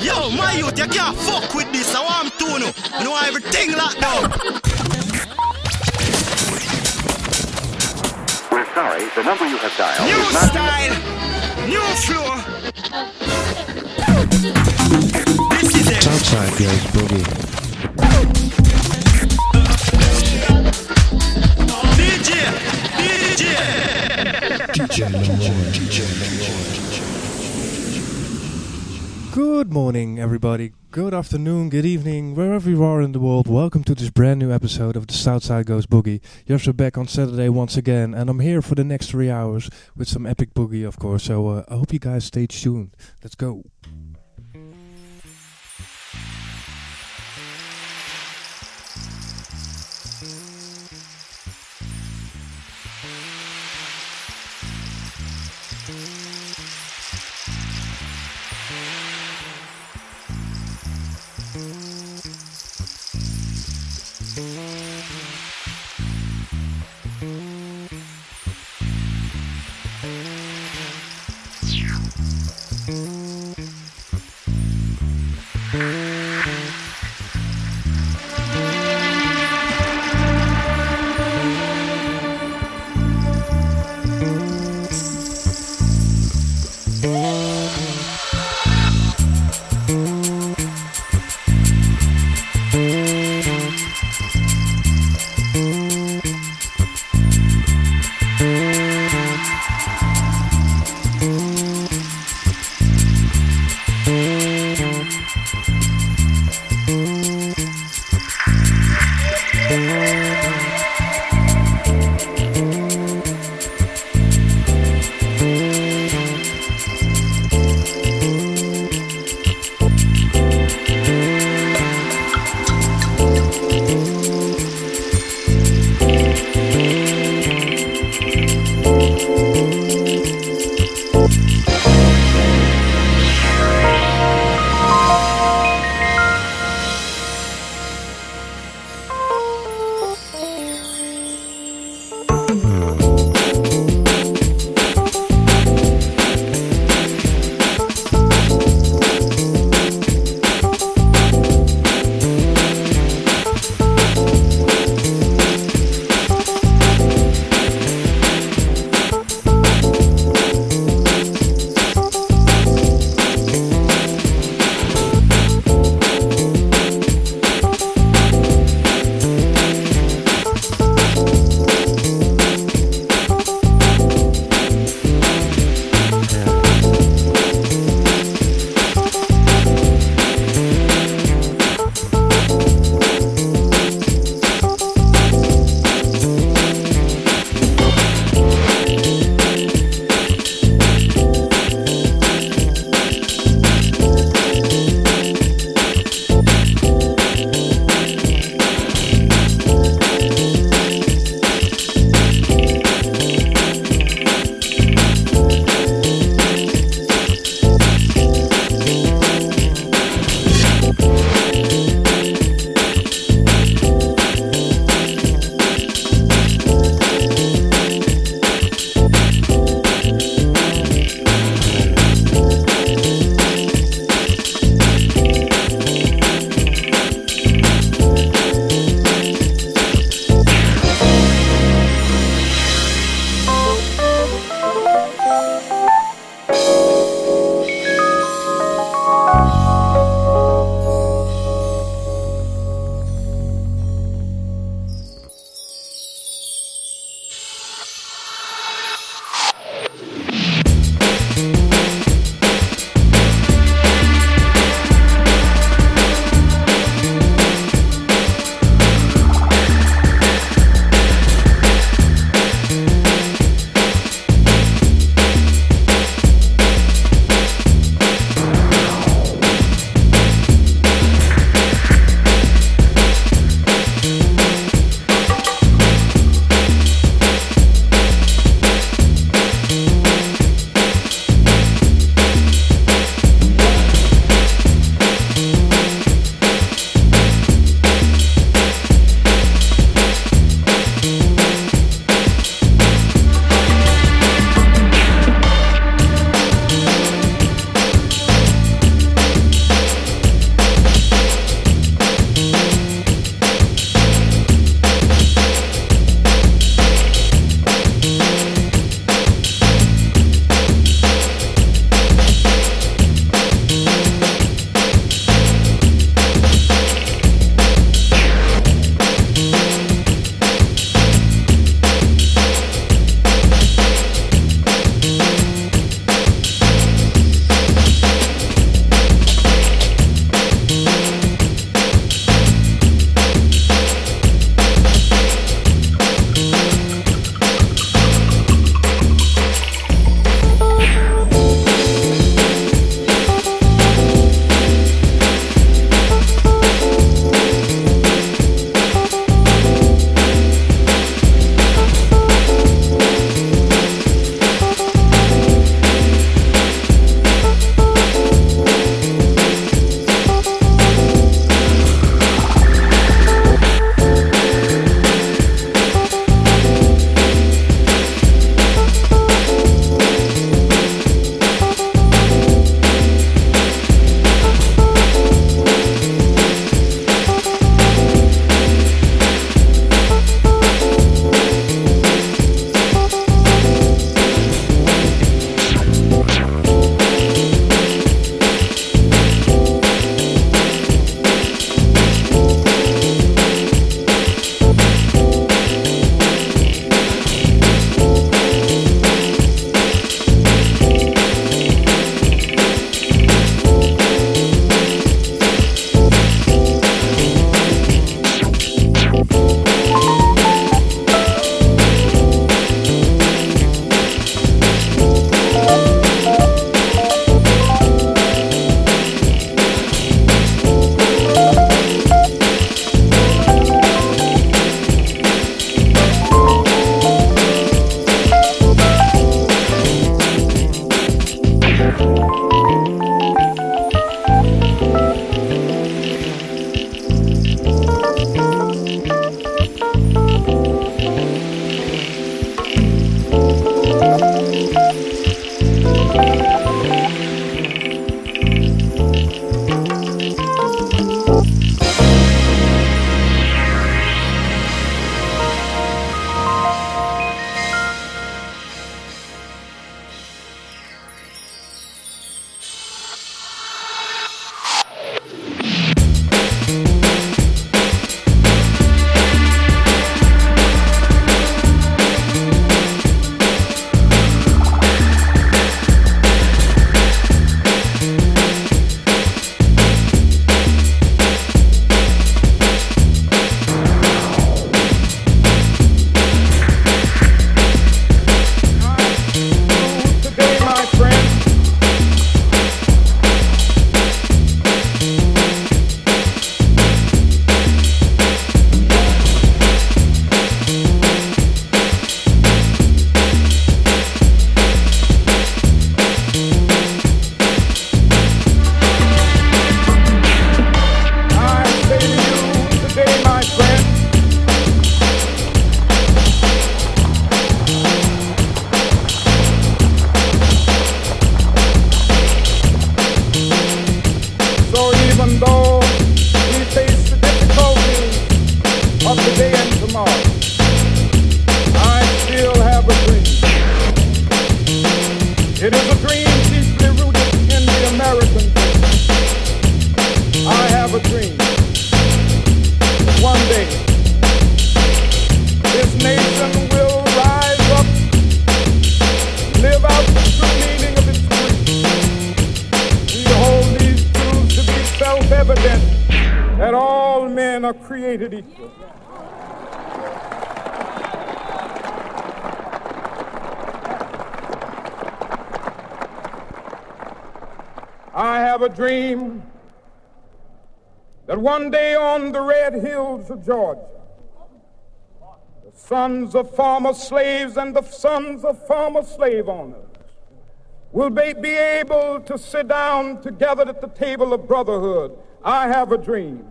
Yo, my youth, you can't fuck with this. I want to know. You know everything locked down. We're sorry, the number you have dialed New is not... style, new flow. This is it. Southside goes boogie. DJ, DJ. Good morning, everybody. Good afternoon, good evening, wherever you are in the world. Welcome to this brand new episode of the Southside Goes Boogie. You're so back on Saturday once again, and I'm here for the next three hours with some epic boogie, of course. So uh, I hope you guys stay tuned. Let's go. Of Georgia, the sons of former slaves and the sons of former slave owners will be, be able to sit down together at the table of brotherhood. I have a dream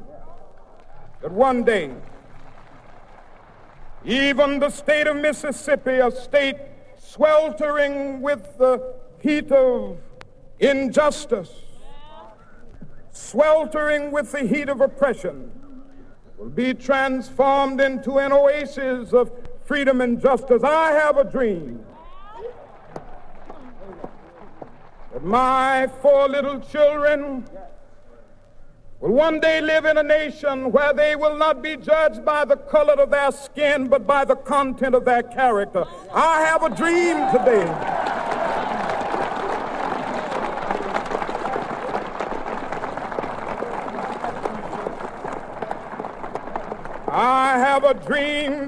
that one day, even the state of Mississippi, a state sweltering with the heat of injustice, sweltering with the heat of oppression, be transformed into an oasis of freedom and justice. I have a dream that my four little children will one day live in a nation where they will not be judged by the color of their skin, but by the content of their character. I have a dream today. I have a dream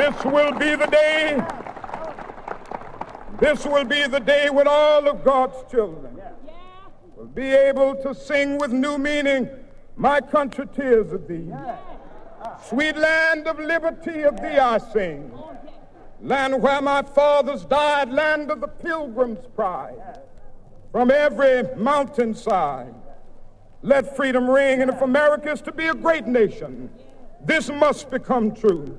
This will be the day. This will be the day when all of God's children will be able to sing with new meaning, My country, tears of thee. Sweet land of liberty, of thee I sing. Land where my fathers died, land of the pilgrim's pride. From every mountainside, Let freedom ring. And if America is to be a great nation, this must become true.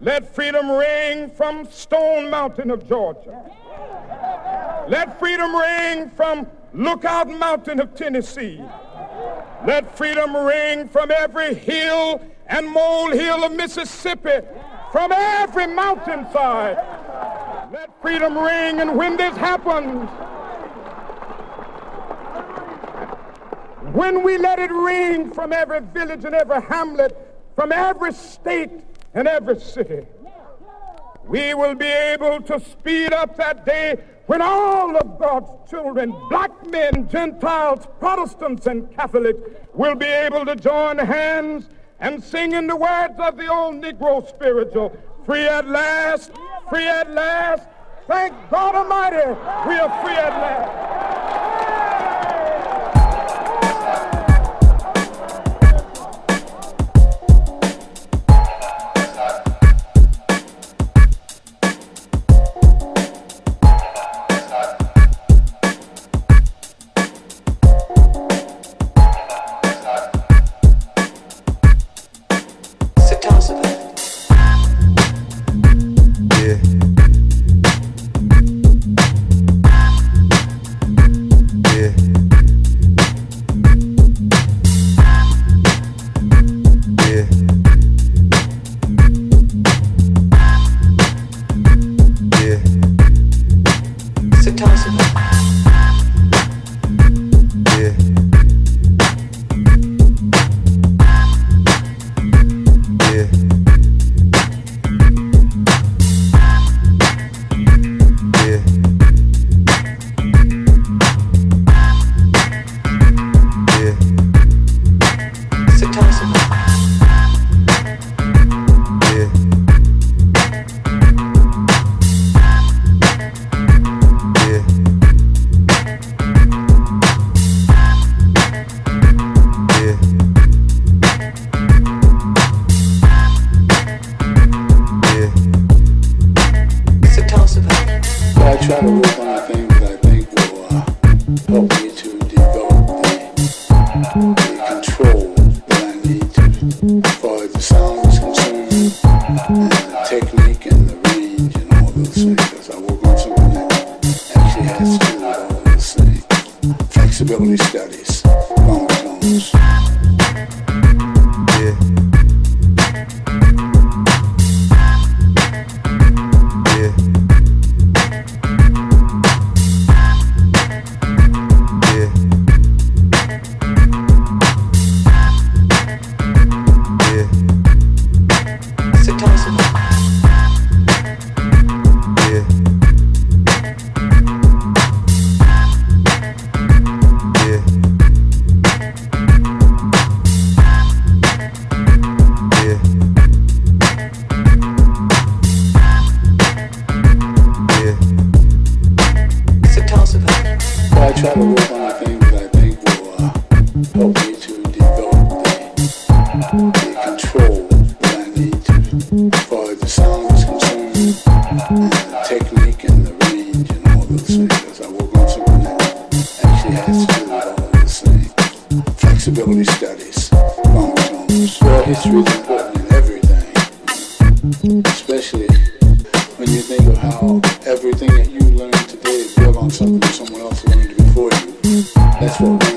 let freedom ring from Stone Mountain of Georgia. Let freedom ring from Lookout Mountain of Tennessee. Let freedom ring from every hill and molehill of Mississippi, from every mountainside. Let freedom ring, and when this happens, when we let it ring from every village and every hamlet, from every state and every city, we will be able to speed up that day when all of God's children, black men, Gentiles, Protestants, and Catholics, will be able to join hands and sing in the words of the old Negro spiritual, free at last, free at last. Thank God Almighty, we are free at last. Everything that you learn today is built on something that someone else learned before you. That's what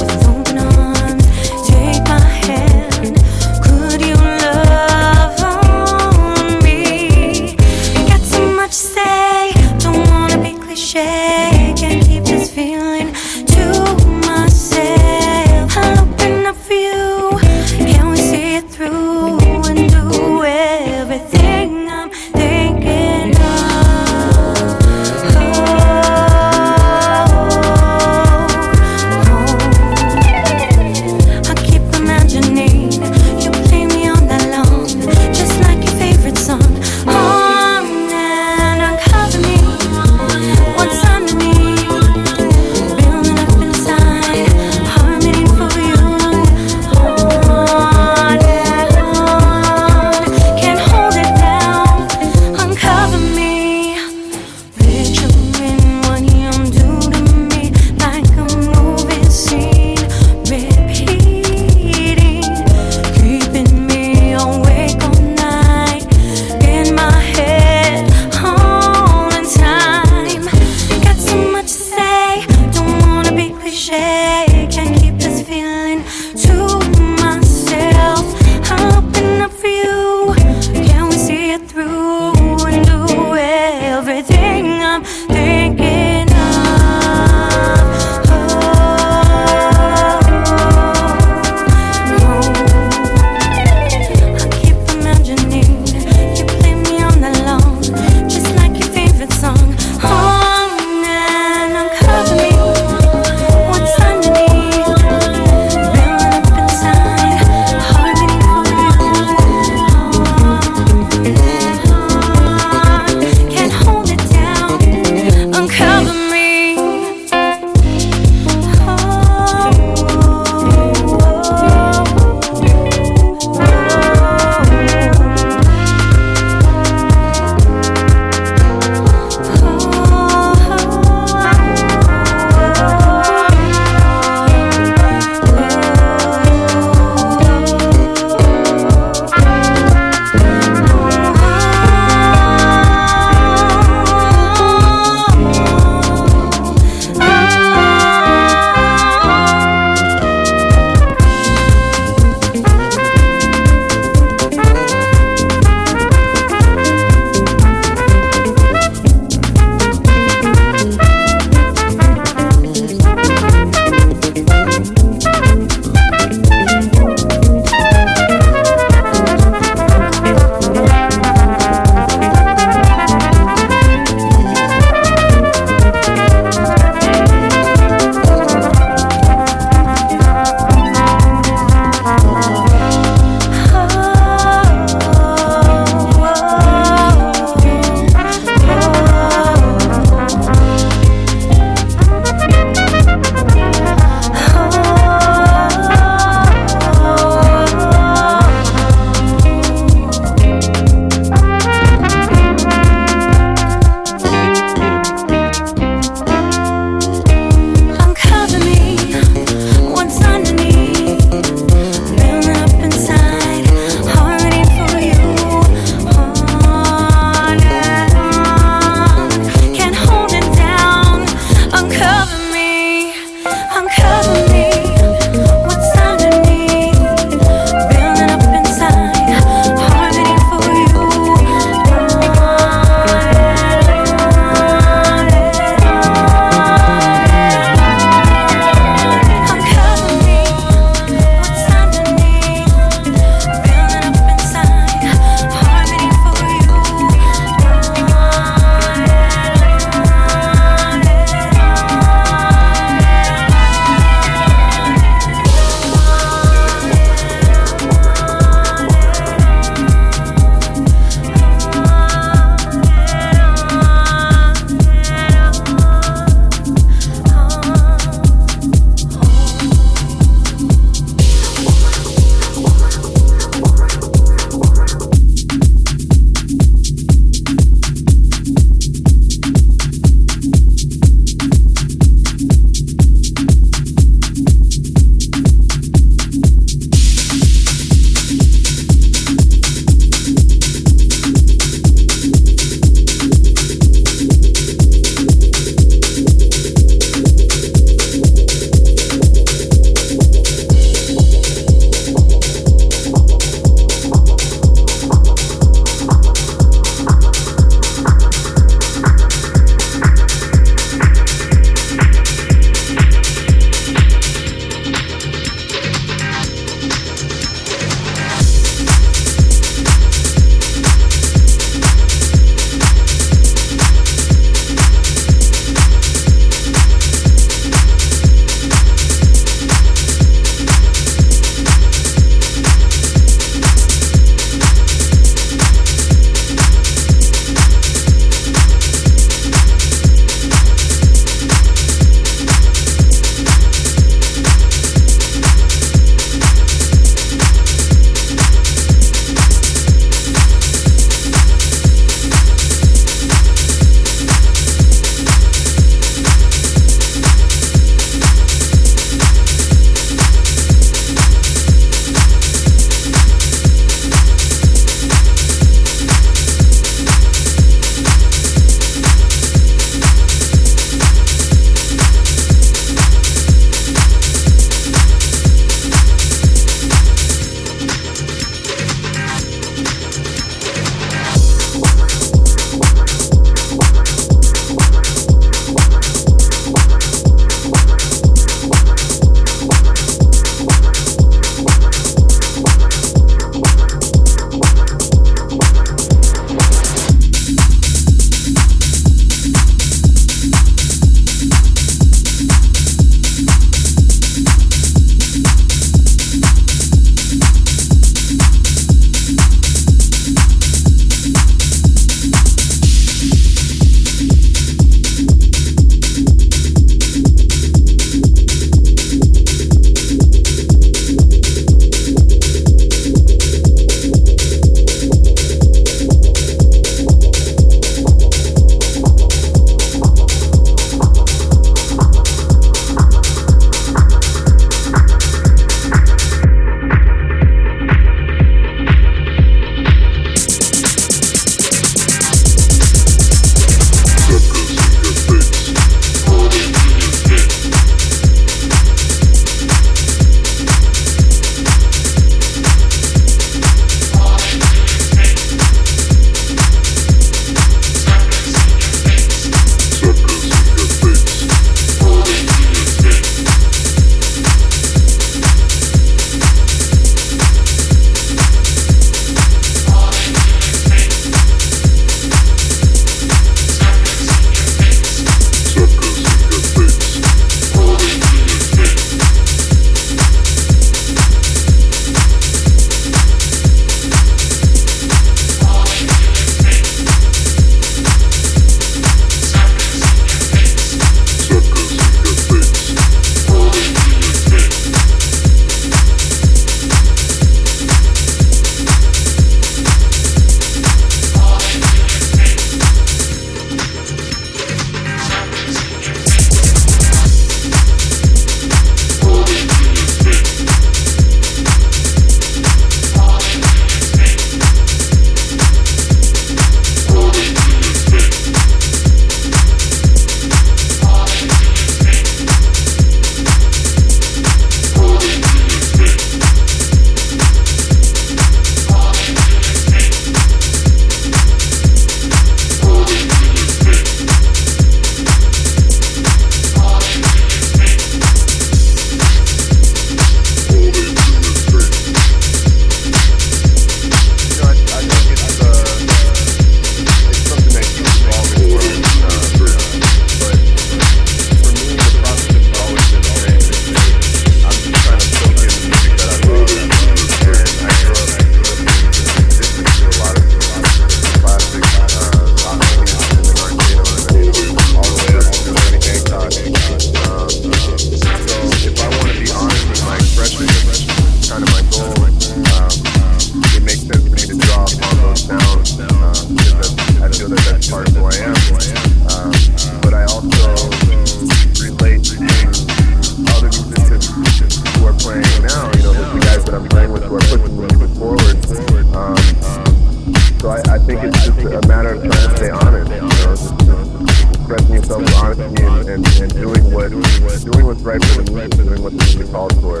and, and doing what doing what's right for the music, doing what the music calls for.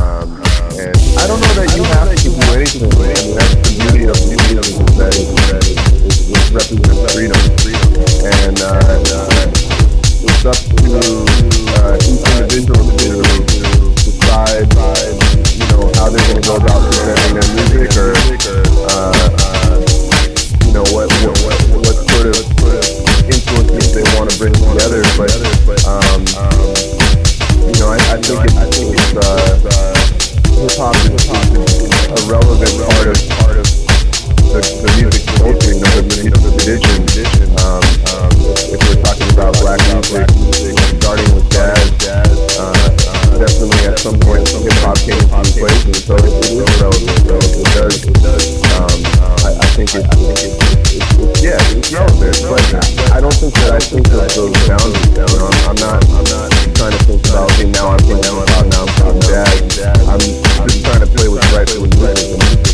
Um, and I don't know that you have to do anything. I mean, that's the beauty of music is that it, that it, it represents freedom, and, uh, and uh, it's up to uh, each individual to decide, you know, how they're going to go about presenting their music or. Uh, uh, you know what, what bring together, but um, you know, I, I think it, I think it's uh, hip hop is a relevant part of part of the, the music culture, you know, the, the tradition. Um, if we're talking about black music, starting with jazz, jazz definitely at some point hip hop came into play, and so it is relevant. So it does. Um, I think it's yeah, it's real, but I don't think that I think those boundaries. You know, I'm I'm not, I'm not trying to think about okay now I'm thinking now I'm. I'm just trying to play with right for what's right.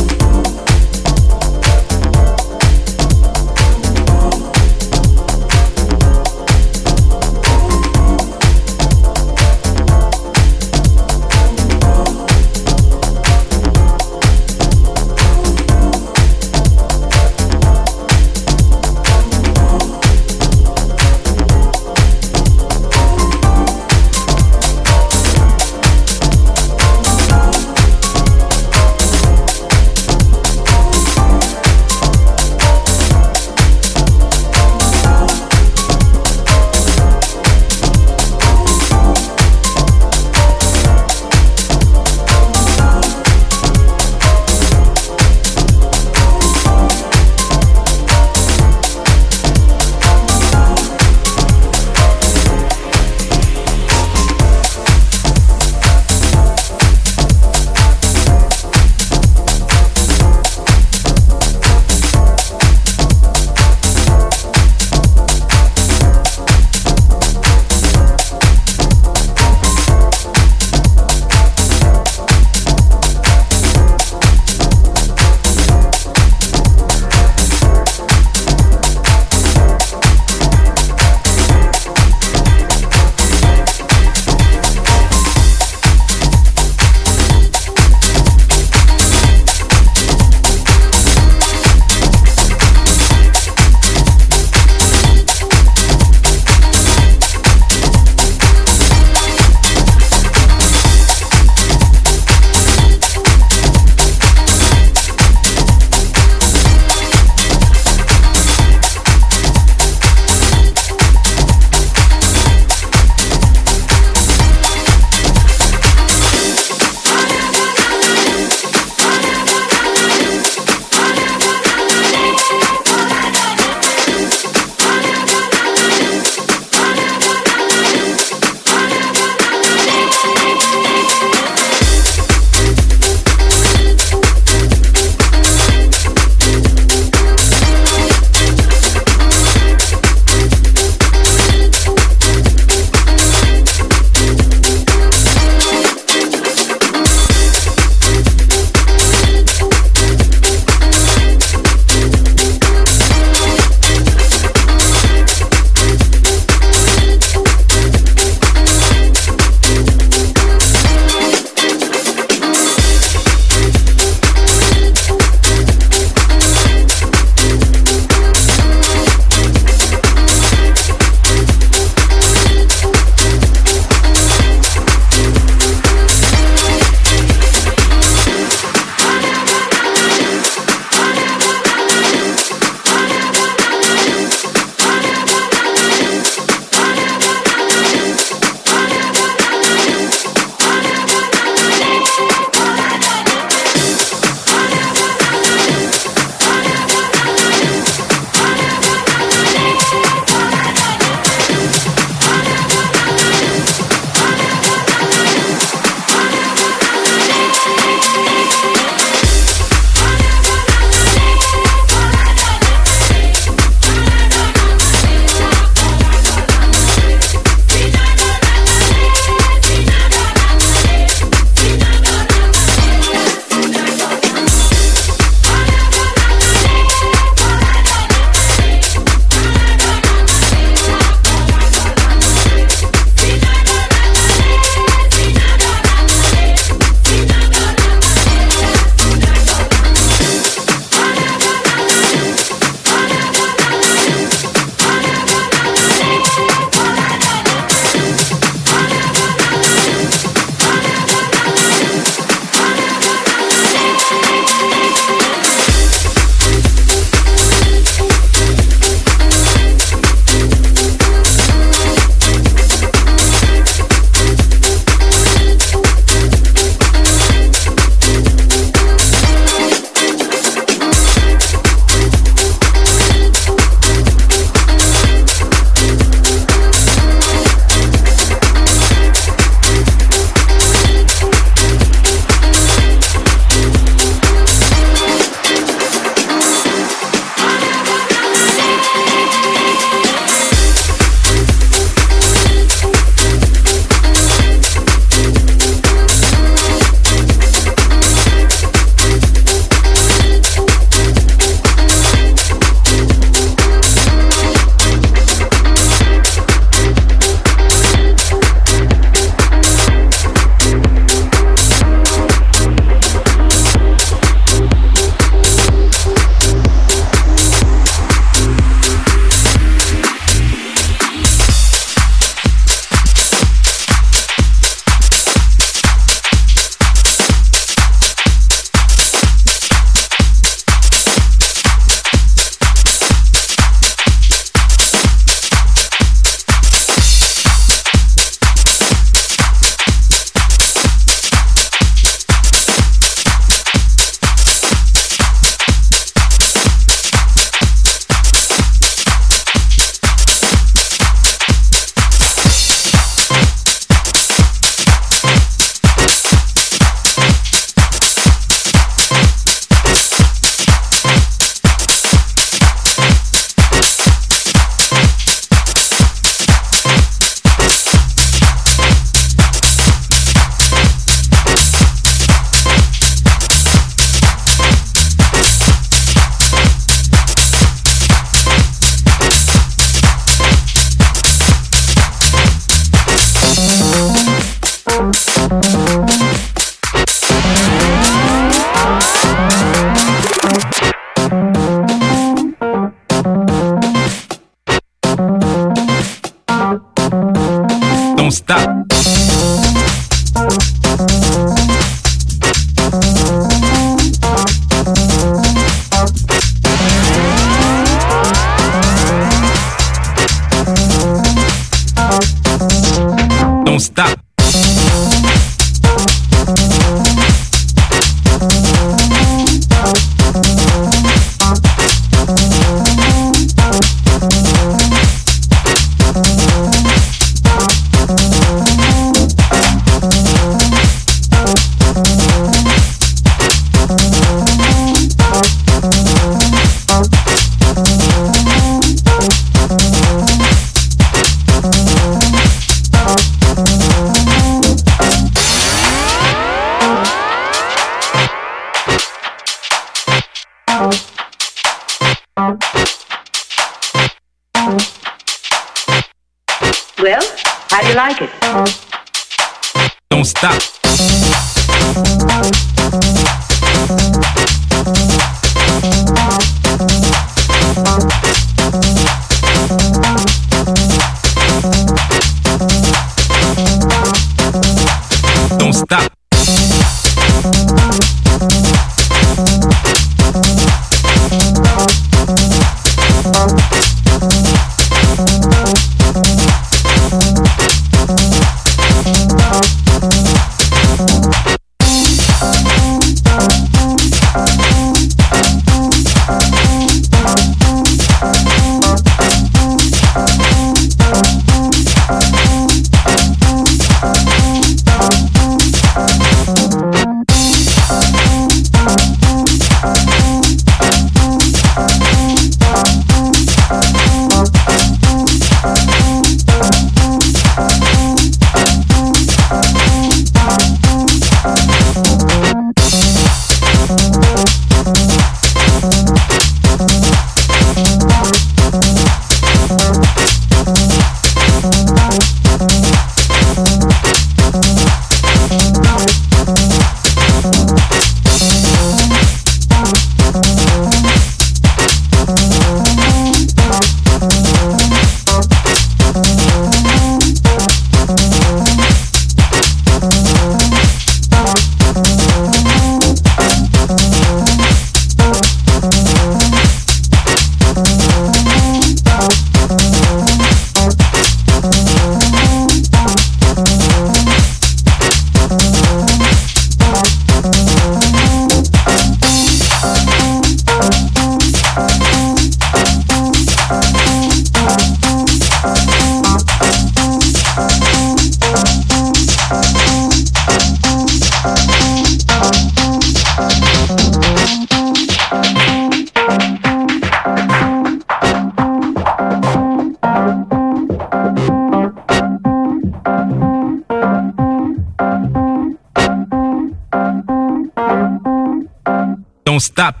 Stop.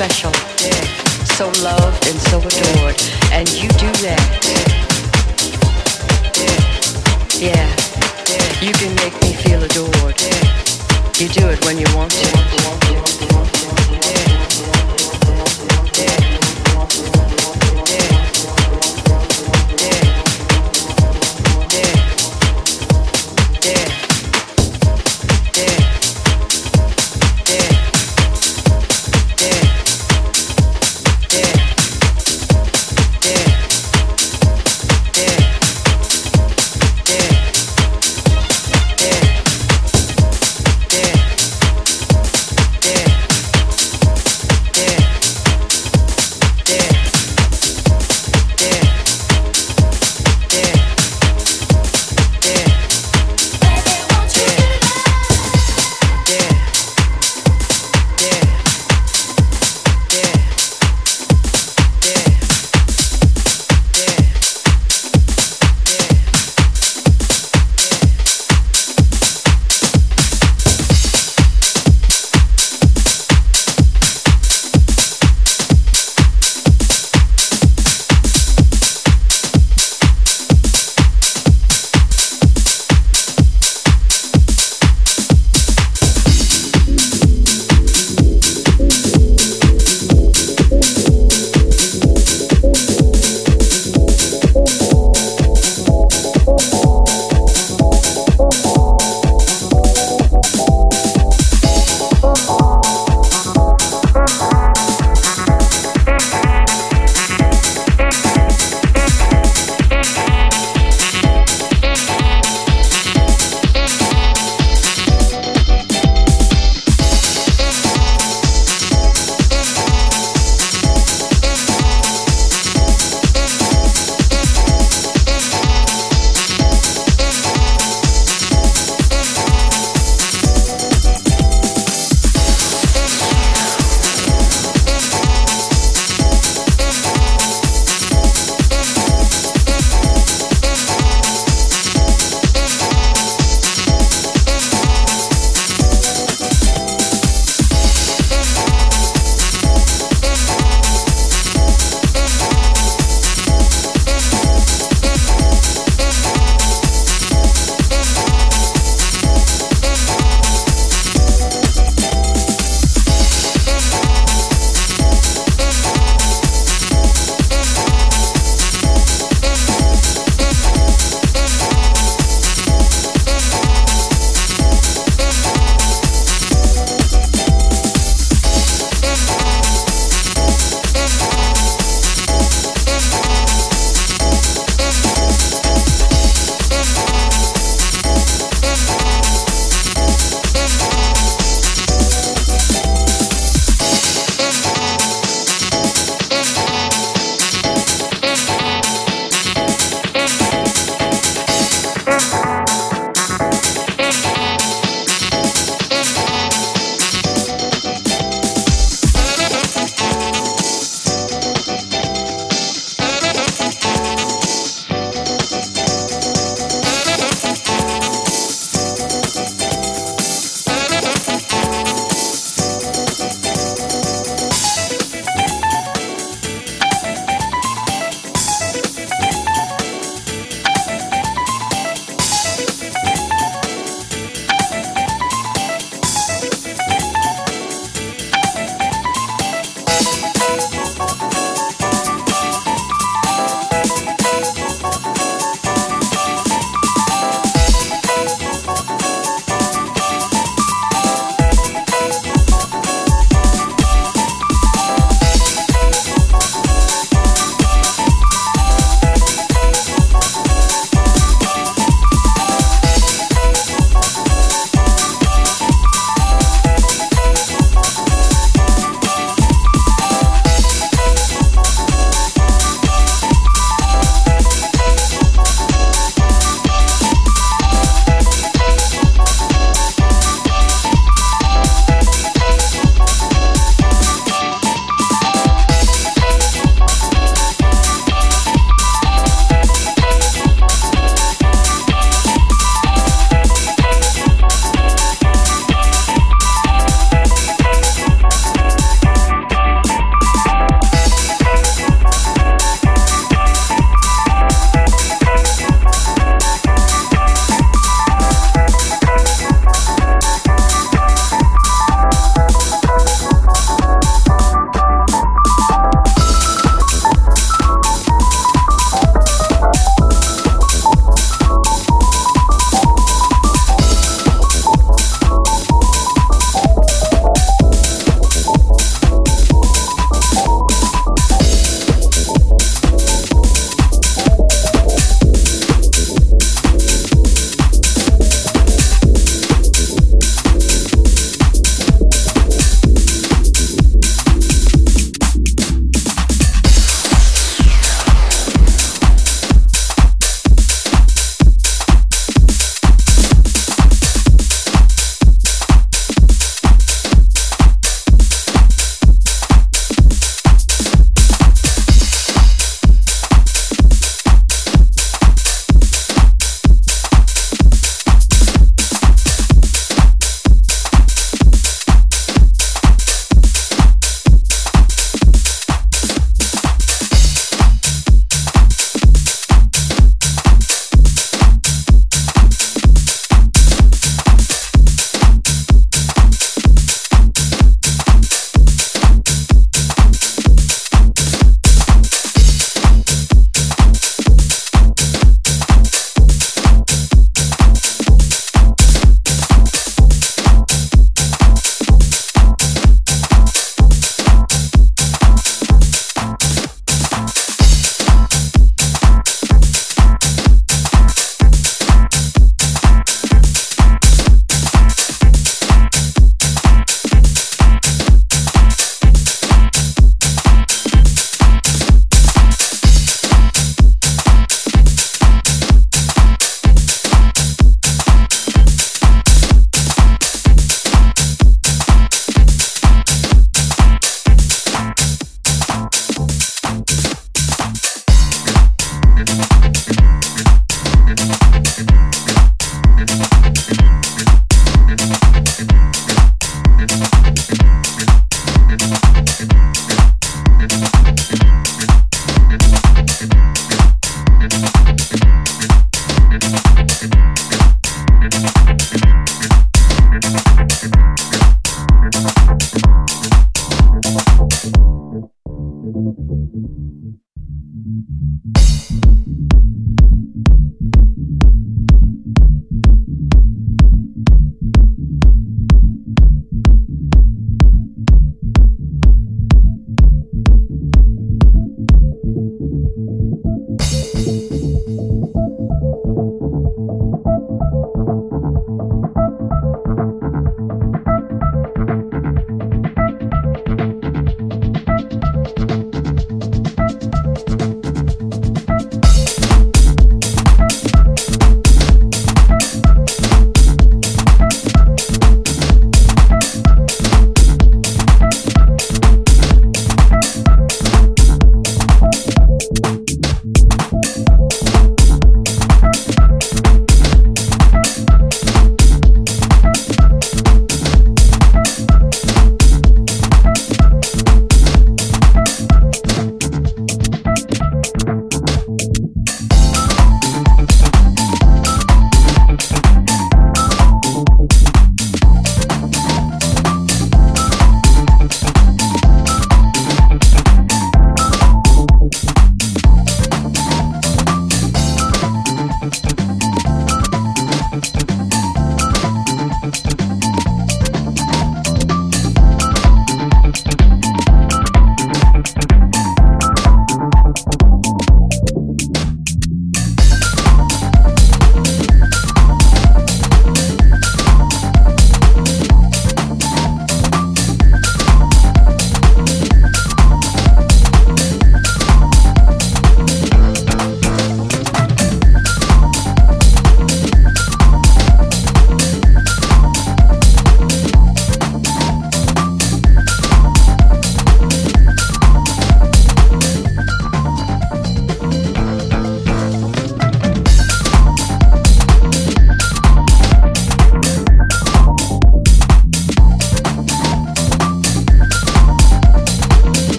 Special, so loved and so